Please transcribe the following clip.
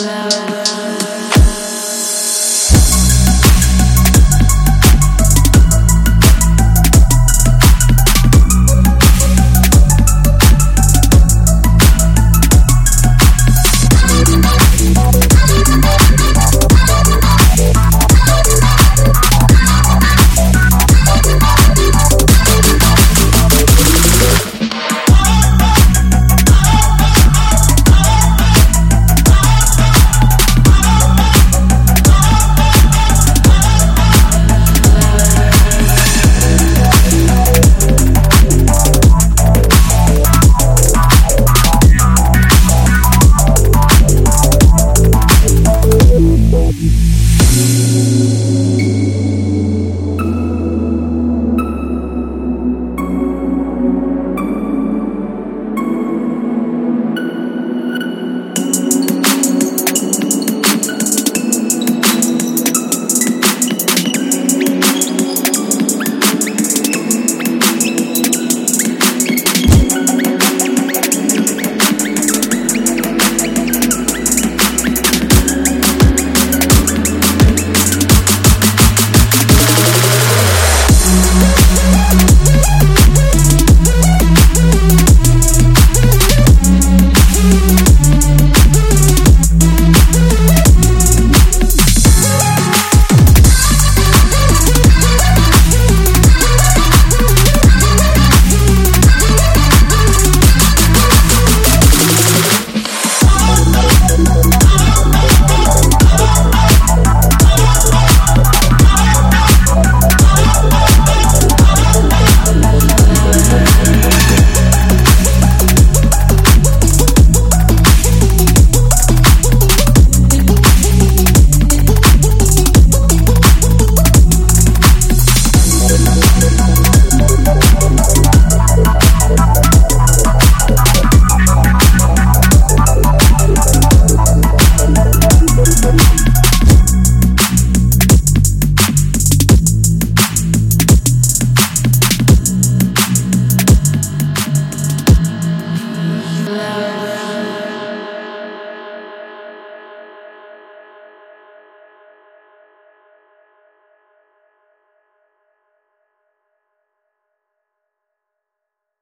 flower.